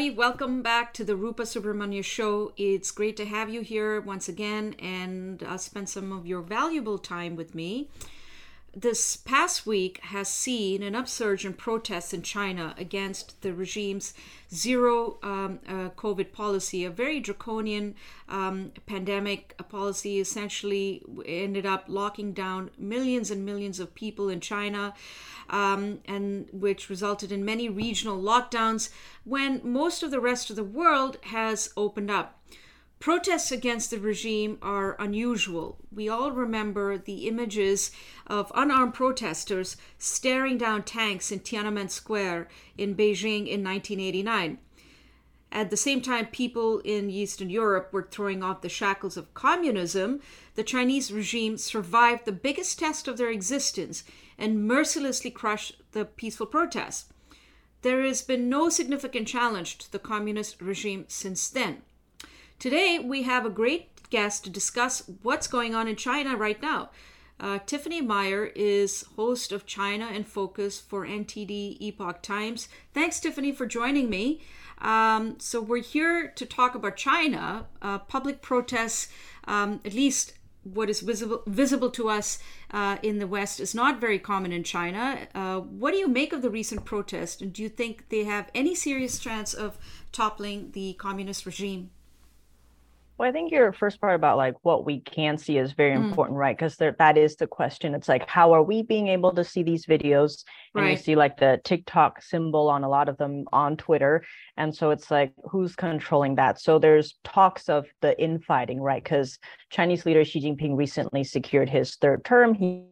everybody. Welcome back to the Rupa Subramanya Show. It's great to have you here once again and uh, spend some of your valuable time with me. This past week has seen an upsurge in protests in China against the regime's zero um, uh, COVID policy, a very draconian um, pandemic policy, essentially ended up locking down millions and millions of people in China um, and which resulted in many regional lockdowns when most of the rest of the world has opened up. Protests against the regime are unusual. We all remember the images of unarmed protesters staring down tanks in Tiananmen Square in Beijing in 1989. At the same time, people in Eastern Europe were throwing off the shackles of communism, the Chinese regime survived the biggest test of their existence and mercilessly crushed the peaceful protests. There has been no significant challenge to the communist regime since then. Today, we have a great guest to discuss what's going on in China right now. Uh, Tiffany Meier is host of China in Focus for NTD Epoch Times. Thanks, Tiffany, for joining me. Um, so, we're here to talk about China, uh, public protests, um, at least what is visible visible to us uh, in the West is not very common in China. Uh, what do you make of the recent protest, and do you think they have any serious chance of toppling the communist regime? Well, I think your first part about like what we can see is very mm. important, right? Because that is the question. It's like, how are we being able to see these videos? And right. you see like the TikTok symbol on a lot of them on Twitter. And so it's like, who's controlling that? So there's talks of the infighting, right? Because Chinese leader Xi Jinping recently secured his third term. He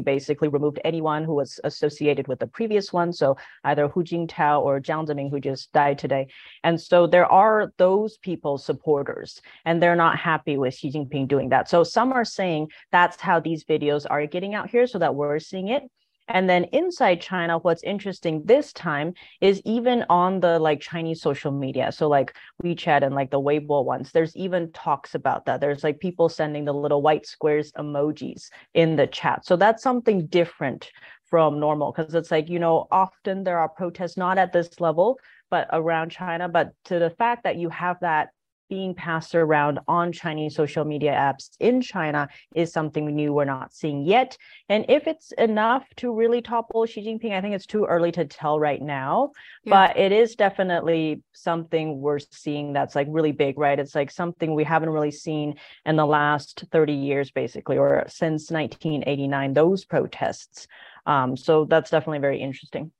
basically removed anyone who was associated with the previous one. So either Hu Jintao or Jiang Zemin, who just died today. And so there are those people's supporters, and they're not happy with Xi Jinping doing that. So some are saying that's how these videos are getting out here so that we're seeing it. And then inside China, what's interesting this time is even on the like Chinese social media. So like WeChat and like the Weibo ones, there's even talks about that. There's like people sending the little white squares emojis in the chat. So that's something different from normal because it's like, you know, often there are protests not at this level, but around China. But to the fact that you have that being passed around on Chinese social media apps in China is something new we're not seeing yet. And if it's enough to really topple Xi Jinping, I think it's too early to tell right now. Yeah. But it is definitely something we're seeing that's like really big, right? It's like something we haven't really seen in the last 30 years, basically, or since 1989, those protests. Um, so that's definitely very interesting.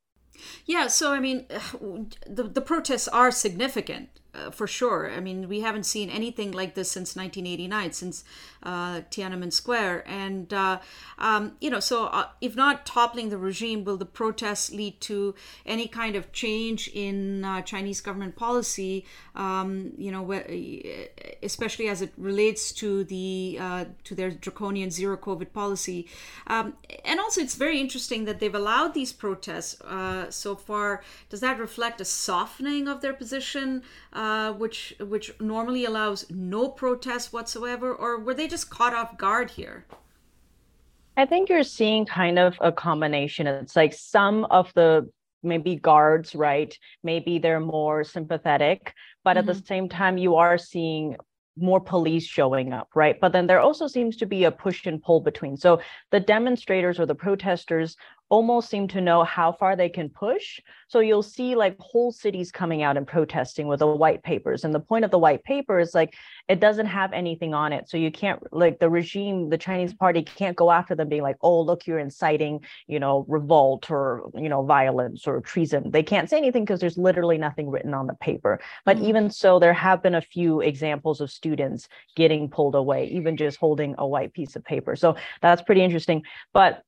Yeah, so I mean, the the protests are significant uh, for sure. I mean, we haven't seen anything like this since 1989, since uh, Tiananmen Square. And, uh, um, you know, so uh, if not toppling the regime, will the protests lead to any kind of change in uh, Chinese government policy, um, you know, especially as it relates to the uh, to their draconian zero COVID policy? Um, and also, it's very interesting that they've allowed these protests so far. Does that reflect a softening of their position? Uh, which which normally allows no protest whatsoever, or were they just caught off guard here? I think you're seeing kind of a combination. It's like some of the maybe guards, right? Maybe they're more sympathetic, but mm-hmm. at the mm-hmm. same time, you are seeing more police showing up, right? But then there also seems to be a push and pull between. So the demonstrators or the protesters almost seem to know how far they can push. So you'll see like whole cities coming out and protesting with the white papers. And the point of the white paper is like it doesn't have anything on it. So you can't like the regime, the Chinese party can't go after them being like, oh, look, you're inciting, you know, revolt or, you know, violence or treason. They can't say anything because there's literally nothing written on the paper. But mm-hmm. even so, there have been a few examples of students getting pulled away, even just holding a white piece of paper. So that's pretty interesting. But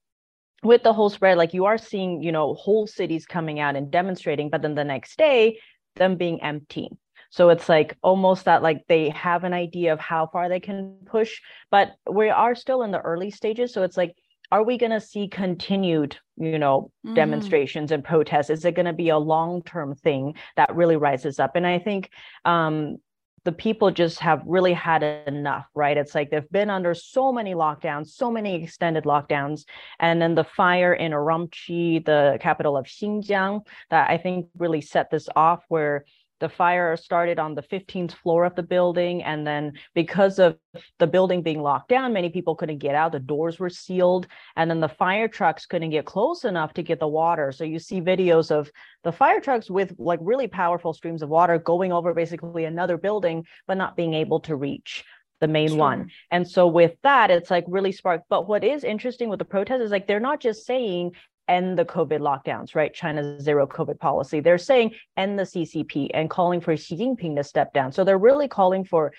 with the whole spread, like you are seeing, you know, whole cities coming out and demonstrating, but then the next day, them being empty. So it's like almost that like they have an idea of how far they can push, but we are still in the early stages. So it's like, are we going to see continued, you know, mm-hmm. demonstrations and protests? Is it going to be a long term thing that really rises up? And I think um, the people just have really had enough, right? It's like they've been under so many lockdowns, so many extended lockdowns. And then the fire in Urumqi, the capital of Xinjiang, that I think really set this off where the fire started on the 15th floor of the building. And then because of the building being locked down, many people couldn't get out. The doors were sealed. And then the fire trucks couldn't get close enough to get the water. So you see videos of the fire trucks with like really powerful streams of water going over basically another building, but not being able to reach the main sure. one. And so with that, it's like really sparked. But what is interesting with the protest is like they're not just saying, end the COVID lockdowns, right? China's zero COVID policy. They're saying end the CCP and calling for Xi Jinping to step down. So they're really calling for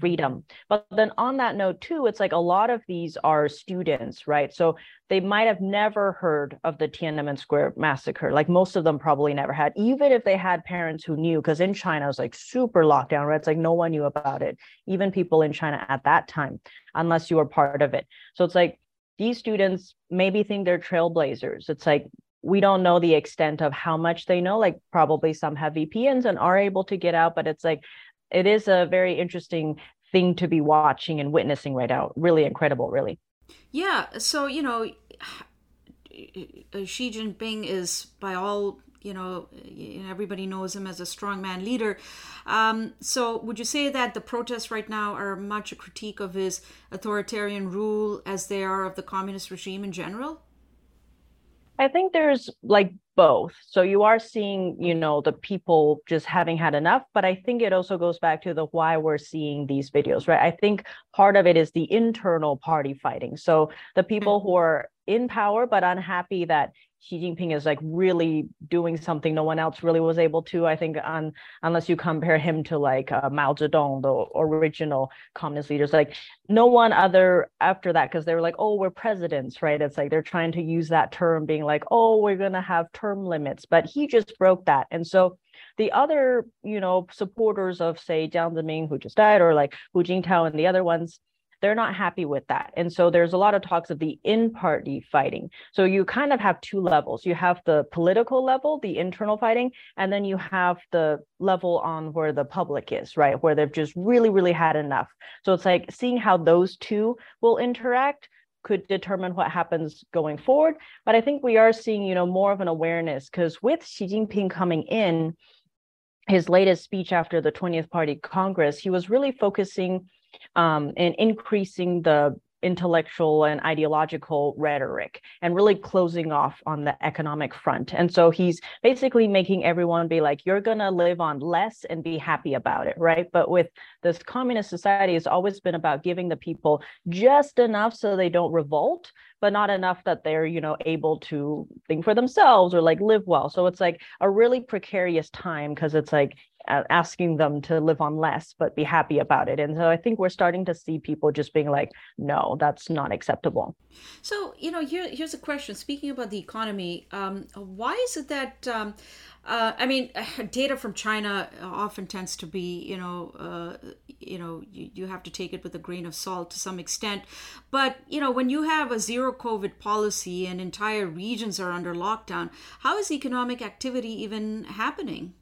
freedom. But then on that note, too, it's like a lot of these are students, right? So they might have never heard of the Tiananmen Square massacre. Like most of them probably never had, even if they had parents who knew, because in China it was like super lockdown, right? It's like no one knew about it, even people in China at that time, unless you were part of it. So it's like these students maybe think they're trailblazers. It's like we don't know the extent of how much they know. Like probably some have VPNs and are able to get out, but it's like it is a very interesting thing to be watching and witnessing right now. Really incredible, really. Yeah. So you know, Xi Jinping is by all you know, everybody knows him as a strongman leader. Um, so, would you say that the protests right now are much a critique of his authoritarian rule as they are of the communist regime in general? I think there's like both. So you are seeing, you know, the people just having had enough, but I think it also goes back to the why we're seeing these videos, right? I think part of it is the internal party fighting. So the people who are in power but unhappy that Xi Jinping is like really doing something no one else really was able to. I think on unless you compare him to like uh, Mao Zedong, the original communist leaders, like no one other after that because they were like, oh, we're presidents, right? It's like they're trying to use that term, being like, oh, we're gonna have term limits, but he just broke that, and so the other, you know, supporters of say Jiang Zemin who just died, or like Hu Jintao and the other ones they're not happy with that. And so there's a lot of talks of the in party fighting. So you kind of have two levels. You have the political level, the internal fighting, and then you have the level on where the public is, right? Where they've just really, really had enough. So it's like seeing how those two will interact could determine what happens going forward. But I think we are seeing, you know, more of an awareness because with Xi Jinping coming in, his latest speech after the 20th Party Congress, he was really focusing um, and increasing the intellectual and ideological rhetoric and really closing off on the economic front. And so he's basically making everyone be like, you're going to live on less and be happy about it, right? But with this communist society, it's always been about giving the people just enough so they don't revolt, but not enough that they're, you know, able to think for themselves or like live well. So it's like a really precarious time because it's like asking them to live on less but be happy about it and so i think we're starting to see people just being like no that's not acceptable so you know here, here's a question speaking about the economy um, why is it that um, uh, I mean, data from China often tends to be, you know, uh, you know, you, you have to take it with a grain of salt to some extent. But you know, when you have a zero COVID policy and entire regions are under lockdown, how is economic activity even happening?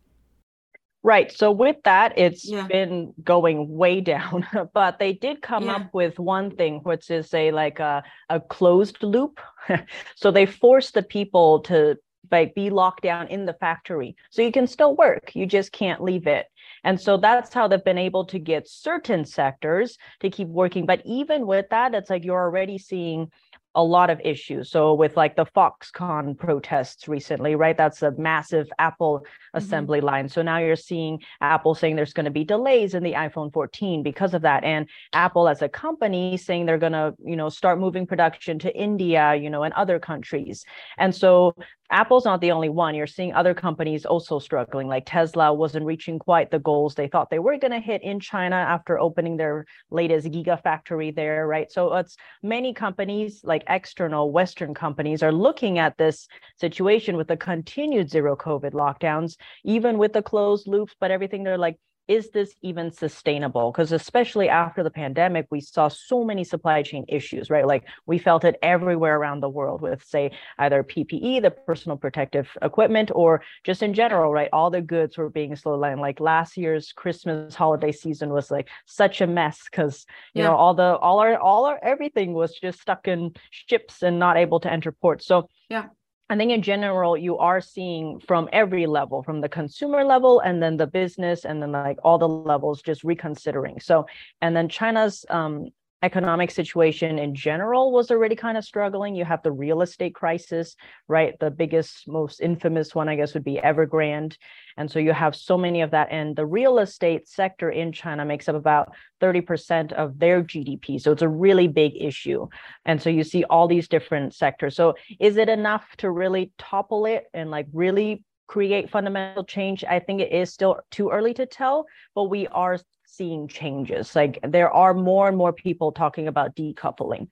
Right. So with that, it's yeah. been going way down. but they did come yeah. up with one thing, which is a like a, a closed loop. so they force the people to like be locked down in the factory. So you can still work. You just can't leave it. And so that's how they've been able to get certain sectors to keep working. But even with that, it's like you're already seeing a lot of issues. So with like the Foxconn protests recently, right? That's a massive Apple mm-hmm. assembly line. So now you're seeing Apple saying there's going to be delays in the iPhone 14 because of that. And Apple as a company saying they're going to, you know, start moving production to India, you know, and other countries. And so Apple's not the only one. You're seeing other companies also struggling, like Tesla wasn't reaching quite the goals they thought they were going to hit in China after opening their latest gigafactory there, right? So it's many companies, like external Western companies, are looking at this situation with the continued zero COVID lockdowns, even with the closed loops, but everything. They're like, is this even sustainable? Because especially after the pandemic, we saw so many supply chain issues, right? Like we felt it everywhere around the world with, say, either PPE, the personal protective equipment, or just in general, right? All the goods were being slowed down. Like last year's Christmas holiday season was like such a mess because you yeah. know all the all our all our everything was just stuck in ships and not able to enter ports. So yeah I think in general, you are seeing from every level, from the consumer level and then the business and then like all the levels just reconsidering. So, and then China's um, economic situation in general was already kind of struggling. You have the real estate crisis, right? The biggest, most infamous one, I guess, would be Evergrande. And so you have so many of that. And the real estate sector in China makes up about 30% of their GDP. So it's a really big issue. And so you see all these different sectors. So is it enough to really topple it and like really create fundamental change? I think it is still too early to tell, but we are seeing changes. Like there are more and more people talking about decoupling.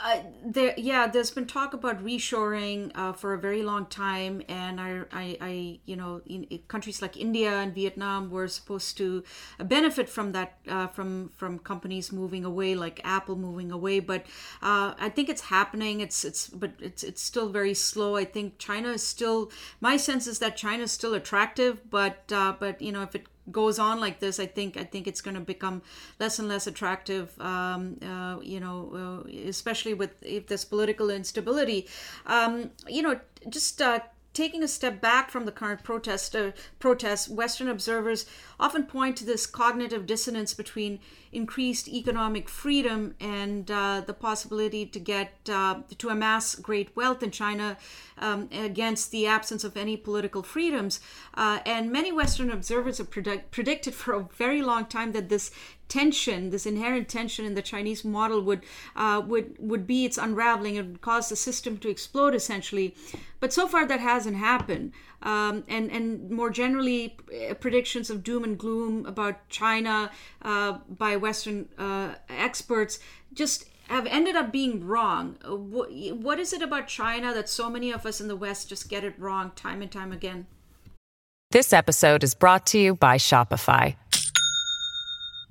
Uh, there, yeah, there's been talk about reshoring uh, for a very long time, and I, I, I you know, in, in countries like India and Vietnam were supposed to benefit from that, uh, from from companies moving away, like Apple moving away. But uh, I think it's happening. It's it's but it's it's still very slow. I think China is still. My sense is that China is still attractive, but uh, but you know, if it goes on like this, I think I think it's going to become less and less attractive. Um, uh, you know, uh, especially with if there's political instability. Um, you know, just uh, taking a step back from the current protest, uh, protests, Western observers often point to this cognitive dissonance between increased economic freedom and uh, the possibility to get uh, to amass great wealth in China um, against the absence of any political freedoms. Uh, and many Western observers have predict- predicted for a very long time that this tension, this inherent tension in the Chinese model would uh, would would be its unraveling and cause the system to explode essentially. But so far that hasn't happened. Um, and and more generally, uh, predictions of doom and gloom about China uh, by Western uh, experts just have ended up being wrong. Uh, what is it about China that so many of us in the West just get it wrong time and time again? This episode is brought to you by Shopify.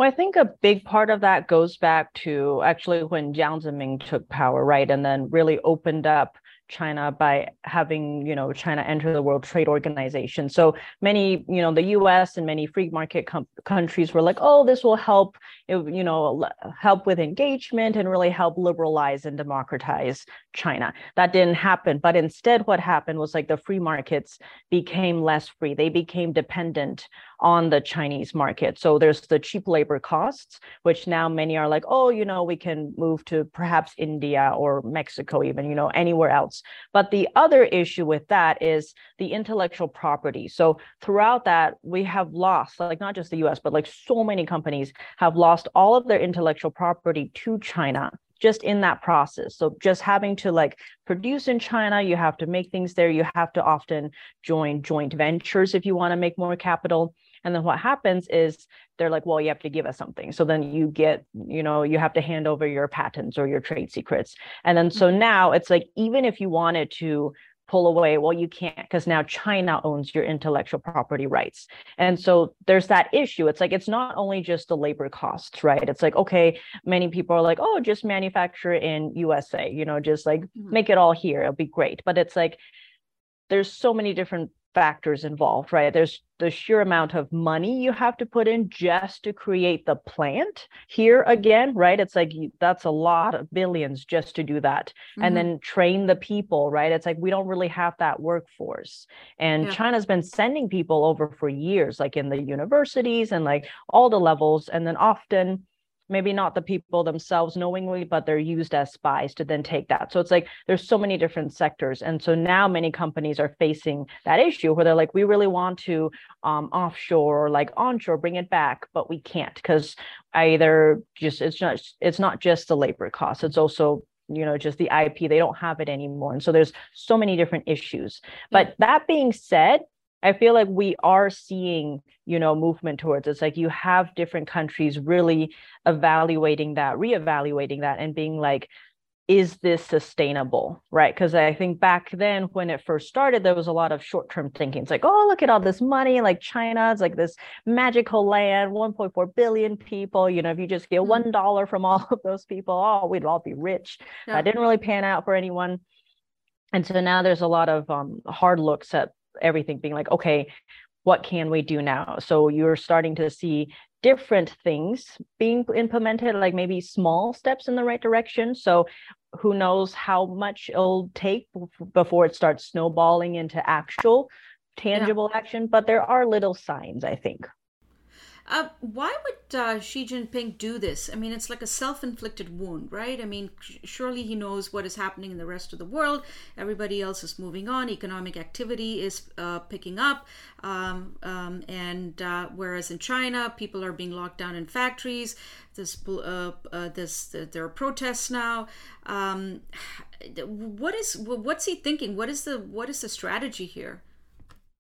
Well, I think a big part of that goes back to actually when Jiang Zemin took power, right? And then really opened up China by having, you know, China enter the World Trade Organization. So many, you know, the US and many free market com- countries were like, oh, this will help, you know, help with engagement and really help liberalize and democratize China. That didn't happen. But instead, what happened was like the free markets became less free. They became dependent on the Chinese market. So there's the cheap labor costs, which now many are like, oh, you know, we can move to perhaps India or Mexico, even, you know, anywhere else. But the other issue with that is the intellectual property. So throughout that, we have lost, like not just the US, but like so many companies have lost all of their intellectual property to China just in that process. So just having to like produce in China, you have to make things there. You have to often join joint ventures if you want to make more capital. And then what happens is they're like, well, you have to give us something. So then you get, you know, you have to hand over your patents or your trade secrets. And then so mm-hmm. now it's like, even if you wanted to pull away well you can't because now china owns your intellectual property rights and so there's that issue it's like it's not only just the labor costs right it's like okay many people are like oh just manufacture in usa you know just like mm-hmm. make it all here it'll be great but it's like there's so many different factors involved, right? There's the sheer amount of money you have to put in just to create the plant here again, right? It's like you, that's a lot of billions just to do that. Mm-hmm. And then train the people, right? It's like we don't really have that workforce. And yeah. China's been sending people over for years, like in the universities and like all the levels. And then often maybe not the people themselves knowingly but they're used as spies to then take that. So it's like there's so many different sectors. And so now many companies are facing that issue where they're like we really want to um, offshore or like onshore bring it back but we can't because either just it's not it's not just the labor cost it's also you know just the ip they don't have it anymore. And so there's so many different issues. But that being said I feel like we are seeing, you know, movement towards it's like you have different countries really evaluating that, reevaluating that, and being like, is this sustainable? Right. Because I think back then when it first started, there was a lot of short term thinking. It's like, oh, look at all this money, like China, it's like this magical land, 1.4 billion people. You know, if you just get mm-hmm. $1 from all of those people, oh, we'd all be rich. Yeah. That didn't really pan out for anyone. And so now there's a lot of um, hard looks at everything being like okay what can we do now? So you're starting to see different things being implemented like maybe small steps in the right direction. So who knows how much it'll take before it starts snowballing into actual tangible yeah. action but there are little signs i think uh, why would uh, Xi Jinping do this? I mean, it's like a self inflicted wound, right? I mean, surely he knows what is happening in the rest of the world. Everybody else is moving on. Economic activity is uh, picking up. Um, um, and uh, whereas in China, people are being locked down in factories, this, uh, uh, this, there are protests now. Um, what is what's he thinking? What is the what is the strategy here?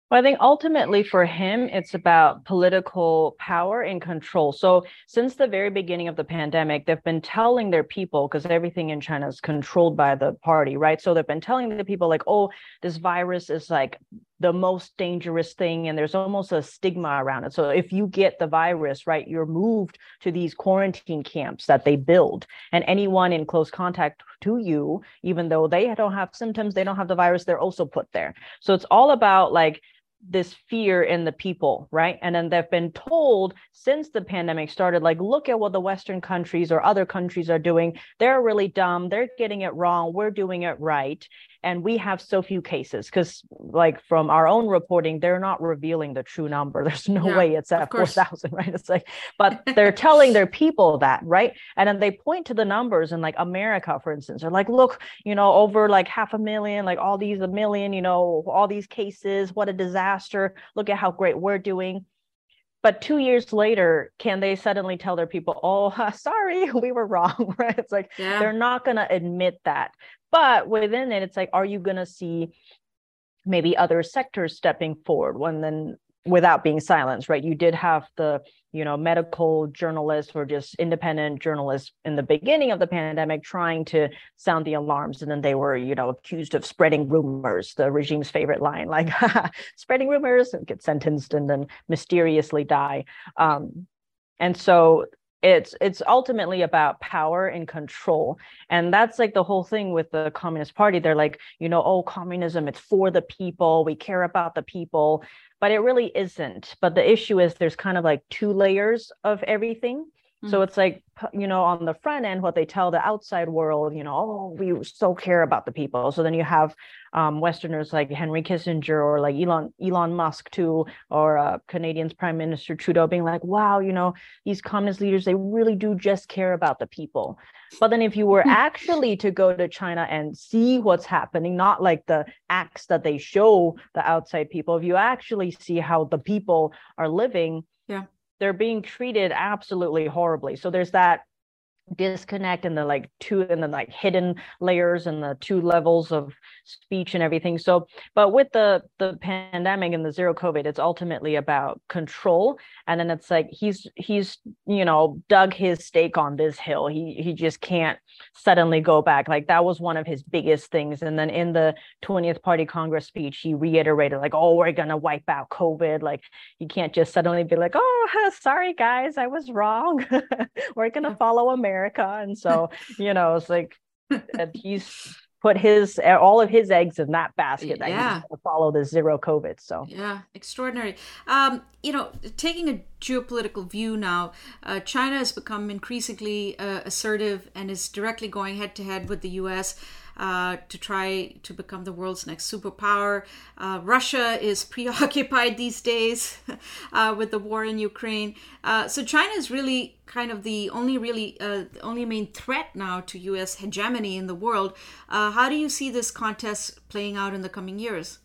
Well, I think ultimately for him, it's about political power and control. So, since the very beginning of the pandemic, they've been telling their people, because everything in China is controlled by the party, right? So, they've been telling the people, like, oh, this virus is like the most dangerous thing, and there's almost a stigma around it. So, if you get the virus, right, you're moved to these quarantine camps that they build, and anyone in close contact to you, even though they don't have symptoms, they don't have the virus, they're also put there. So, it's all about like, this fear in the people, right? And then they've been told since the pandemic started, like, look at what the Western countries or other countries are doing. They're really dumb. They're getting it wrong. We're doing it right and we have so few cases because like from our own reporting they're not revealing the true number. There's no yeah, way it's at 4000 right? It's like but they're telling their people that right? And then they point to the numbers in like america for instance. They're like look you know over like half a million like all these a million you know all these cases. What a disaster. Look at how great we're doing but two years later can they suddenly tell their people oh sorry we were wrong right it's like yeah. they're not going to admit that but within it it's like are you going to see maybe other sectors stepping forward when then without being silenced right? You did have the you know medical journalists or just independent journalists in the beginning of the pandemic trying to sound the alarms and then they were you know accused of spreading rumors the regime's favorite line like spreading rumors and get sentenced and then mysteriously die. Um, and so it's it's ultimately about power and control and that's like the whole thing with the communist party. They're like you know oh communism it's for the people we care about the people but it really isn't. But the issue is there's kind of like two layers of everything Mm-hmm. So it's like, you know, on the front end, what they tell the outside world, you know, oh, we so care about the people. So then you have um, Westerners like Henry Kissinger or like Elon Elon Musk too, or uh, Canadians Prime Minister Trudeau being like, wow, you know, these communist leaders, they really do just care about the people. But then if you were actually to go to China and see what's happening, not like the acts that they show the outside people, if you actually see how the people are living, yeah they're being treated absolutely horribly. So there's that disconnect and the like two and the like hidden layers and the two levels of speech and everything. So but with the the pandemic and the zero covid it's ultimately about control. And then it's like he's he's you know dug his stake on this hill. He he just can't suddenly go back. Like that was one of his biggest things. And then in the 20th party congress speech he reiterated like oh we're to wipe out covid. Like you can't just suddenly be like oh sorry guys i was wrong. We're to follow america America. And so, you know, it's like he's put his all of his eggs in that basket that yeah. he's follow the zero COVID. So yeah, extraordinary. Um, you know, taking a geopolitical view now, uh, China has become increasingly uh, assertive and is directly going head to head with the U.S. Uh, to try to become the world's next superpower. Uh, Russia is preoccupied these days uh, with the war in Ukraine. Uh, so China is really kind of the only really uh, the only main threat now to U.S. hegemony in the world. how do you see this contest playing out in the coming years?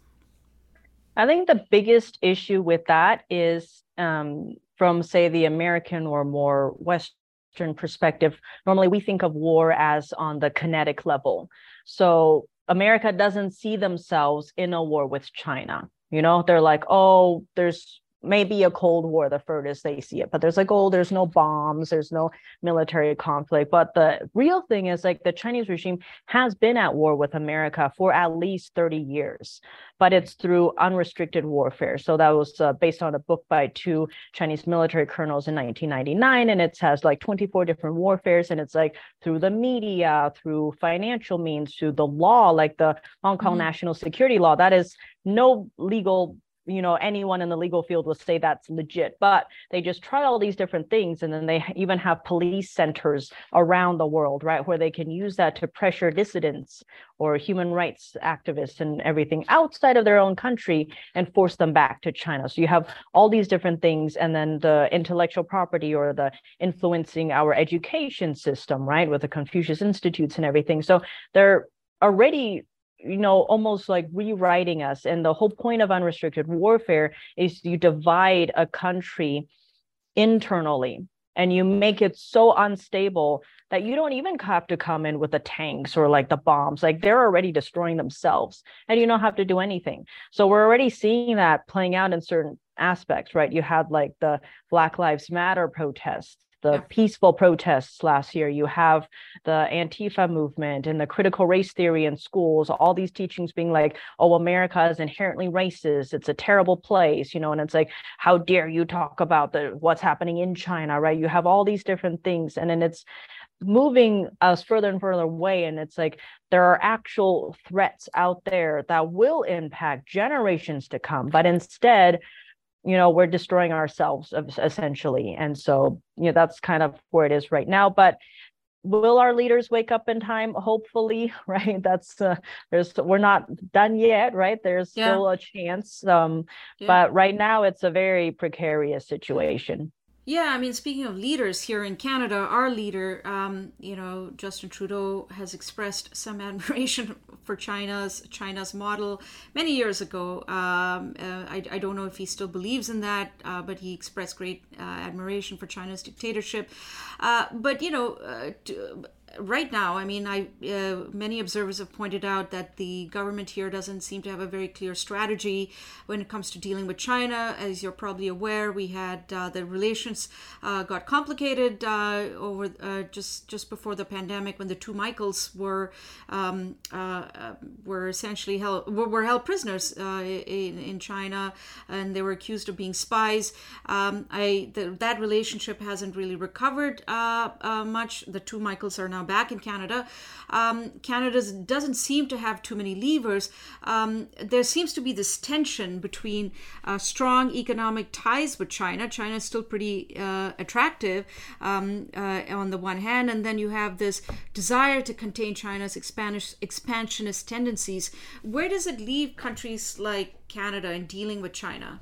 I think the biggest issue with that is um, from, say, the American or more Western perspective. Normally, we think of war as on the kinetic level. So America doesn't see themselves in a war with China. You know, they're like, oh, there's maybe a cold war the furthest they see it but there's like oh there's no bombs there's no military conflict. But the real thing is like the chinese regime has been at war with america for at least 30 years but it's through unrestricted warfare. So that was uh, based on a book by two chinese military colonels in 1999 and it has like 24 different warfares and it's like through the media through financial means through the law like the hong kong mm-hmm. national security law. That is no legal you know anyone in the legal field will say that's legit but they just try all these different things and then they even have police centers around the world right where they can use that to pressure dissidents or human rights activists and everything outside of their own country and force them back to china. So you have all these different things and then the intellectual property or the influencing our education system right with the confucius institutes and everything. So they're already you know almost like rewriting us. And the whole point of unrestricted warfare is you divide a country internally and you make it so unstable that you don't even have to come in with the tanks or like the bombs. Like they're already destroying themselves and you don't have to do anything. So we're already seeing that playing out in certain aspects right? You had like the black lives matter protests the peaceful protests last year. You have the Antifa movement and the critical race theory in schools, all these teachings being like, oh, America is inherently racist. It's a terrible place, you know, and it's like, how dare you talk about the what's happening in China, right? You have all these different things. And then it's moving us further and further away. And it's like there are actual threats out there that will impact generations to come. But instead, you know we're destroying ourselves essentially. And so you know that's kind of where it is right now. But will our leaders wake up in time? Hopefully right? That's uh, there's we're not done yet right? There's yeah. still a chance um yeah. but right now it's a very precarious situation yeah, I mean, speaking of leaders here in Canada, our leader, um, you know, Justin Trudeau, has expressed some admiration for China's China's model many years ago. Um, uh, I, I, don't know if he still believes in that, uh, but he expressed great uh, admiration for China's dictatorship. Uh, but you know, uh, right now, I mean, I uh, many observers have pointed out that the government here doesn't seem to have a very clear strategy when it comes to dealing with China. As you're probably aware, we had uh, the relations uh, got complicated uh, over uh, just just before the pandemic when the two Michaels were um, uh, were essentially held were held prisoners in, in China, and they were accused of being spies. Um, I the, that relationship hasn't really recovered much. The two Michaels are now back in Canada. Um, Canada doesn't seem to have too many levers. Um, there seems to be this tension between uh, strong economic ties with China. China is still pretty uh, attractive um, uh, on the one hand, and then you have this desire to contain China's expansionist tendencies. Where does it leave countries like Canada in dealing with China?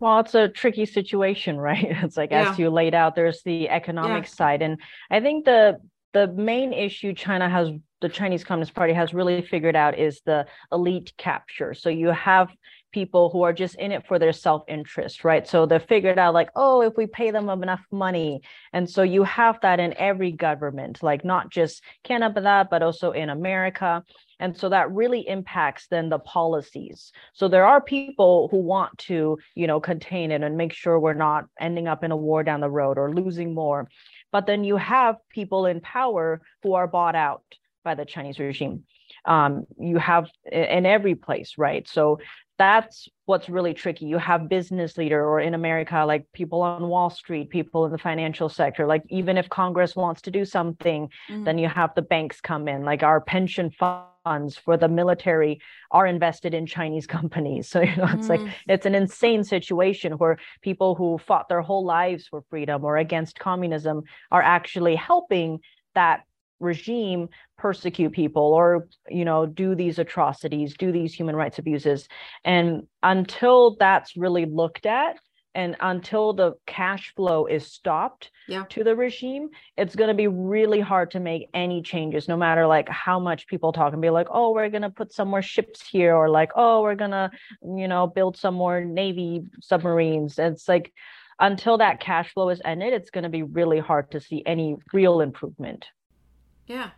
Well, it's a tricky situation, right? It's like yeah. as you laid out, there's the economic yeah. side, and I think the the main issue China has, the Chinese Communist Party has really figured out is the elite capture. So you have people who are just in it for their self-interest, right? So they figured out like, oh, if we pay them enough money, and so you have that in every government, like not just Canada, but also in America. And so that really impacts then the policies. So there are people who want to, you know, contain it and make sure we're not ending up in a war down the road or losing more. But then you have people in power who are bought out by the Chinese regime. Um, you have in every place, right? So that's what's really tricky you have business leader or in america like people on wall street people in the financial sector like even if congress wants to do something mm-hmm. then you have the banks come in like our pension funds for the military are invested in chinese companies so you know it's mm-hmm. like it's an insane situation where people who fought their whole lives for freedom or against communism are actually helping that regime persecute people or you know do these atrocities do these human rights abuses. And until that's really looked at and until the cash flow is stopped yeah. to the regime it's going to be really hard to make any changes no matter like how much people talk and be like oh we're going to put some more ships here or like oh we're going to you know build some more navy submarines. It's like until that cash flow is ended it's going to be really hard to see any real improvement yeah.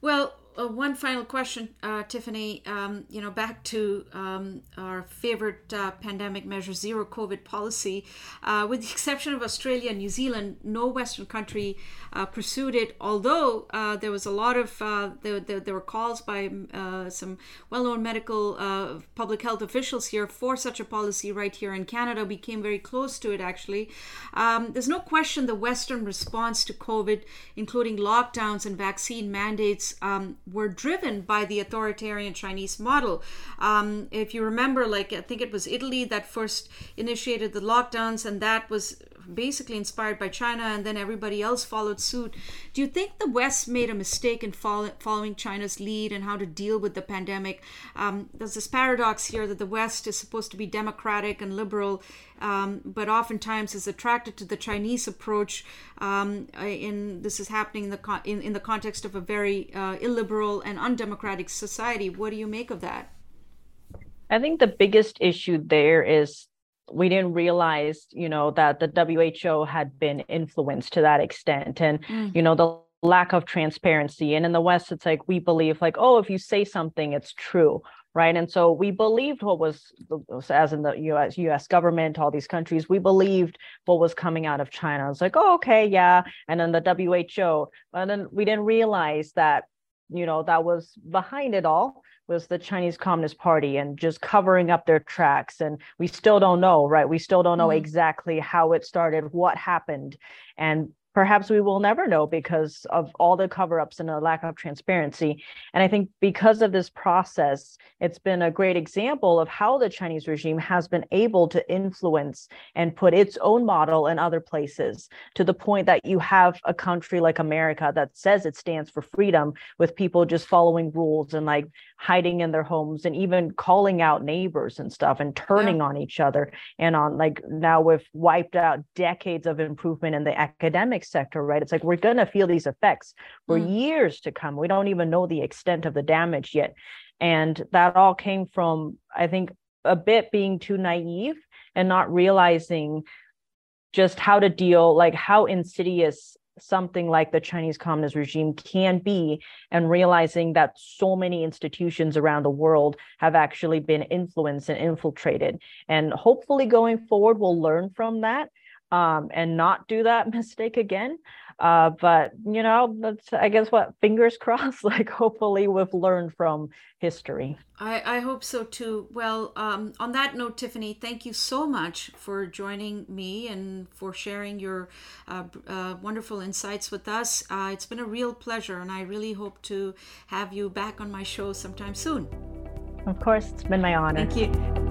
Well, uh, one final question, uh, Tiffany. Um, you know, back to um, our favorite uh, pandemic measure, zero COVID policy. Uh, with the exception of Australia and New Zealand, no Western country uh, pursued it. Although uh, there was a lot of there, there, there, were calls by some well-known medical public health officials here for such a policy right here in Canada. We came very close to it actually. Um, there's no question the Western response to COVID, including lockdowns and vaccine mandates. Um, were driven by the authoritarian Chinese model. Um, if you remember, like I think it was Italy that first initiated the lockdowns, and that was basically inspired by China, and then everybody else followed suit. Do you think the West made a mistake in follow- following China's lead and how to deal with the pandemic? Um, there's this paradox here that the West is supposed to be democratic and liberal, um, but oftentimes is attracted to the Chinese approach. Um, in this is happening in the con- in, in the context of a very uh, illiberal and undemocratic society. What do you make of that? I think the biggest issue there is we didn't realize you know that the who had been influenced to that extent. And mm. you know the lack of transparency. And in the west it's like we believe like oh if you say something it's true right? And so we believed what was as in the us us government all these countries we believed what was coming out of china. It's like oh okay yeah. And then the who but then we didn't realize that you know that was behind it all was the Chinese Communist Party and just covering up their tracks. And we still don't know, right? We still don't know mm-hmm. exactly how it started, what happened. And perhaps we will never know because of all the cover ups and the lack of transparency. And I think because of this process, it's been a great example of how the Chinese regime has been able to influence and put its own model in other places to the point that you have a country like America that says it stands for freedom with people just following rules and like hiding in their homes and even calling out neighbors and stuff and turning yeah. on each other and on like now we've wiped out decades of improvement in the academic sector, right? It's like we're going to feel these effects for mm. years to come. We don't even know the extent of the damage yet. And that all came from, I think, a bit being too naive and not realizing just how to deal, like how insidious something like the Chinese Communist regime can be, and realizing that so many institutions around the world have actually been influenced and infiltrated. And hopefully, going forward, we'll learn from that um, and not do that mistake again. Uh, but you know, that's I guess what fingers crossed. Like hopefully we've learned from history. I, I hope so too. Well, um, on that note, Tiffany, thank you so much for joining me and for sharing your uh, uh, wonderful insights with us. Uh, it's been a real pleasure, and I really hope to have you back on my show sometime soon. Of course, it's been my honor. Thank you.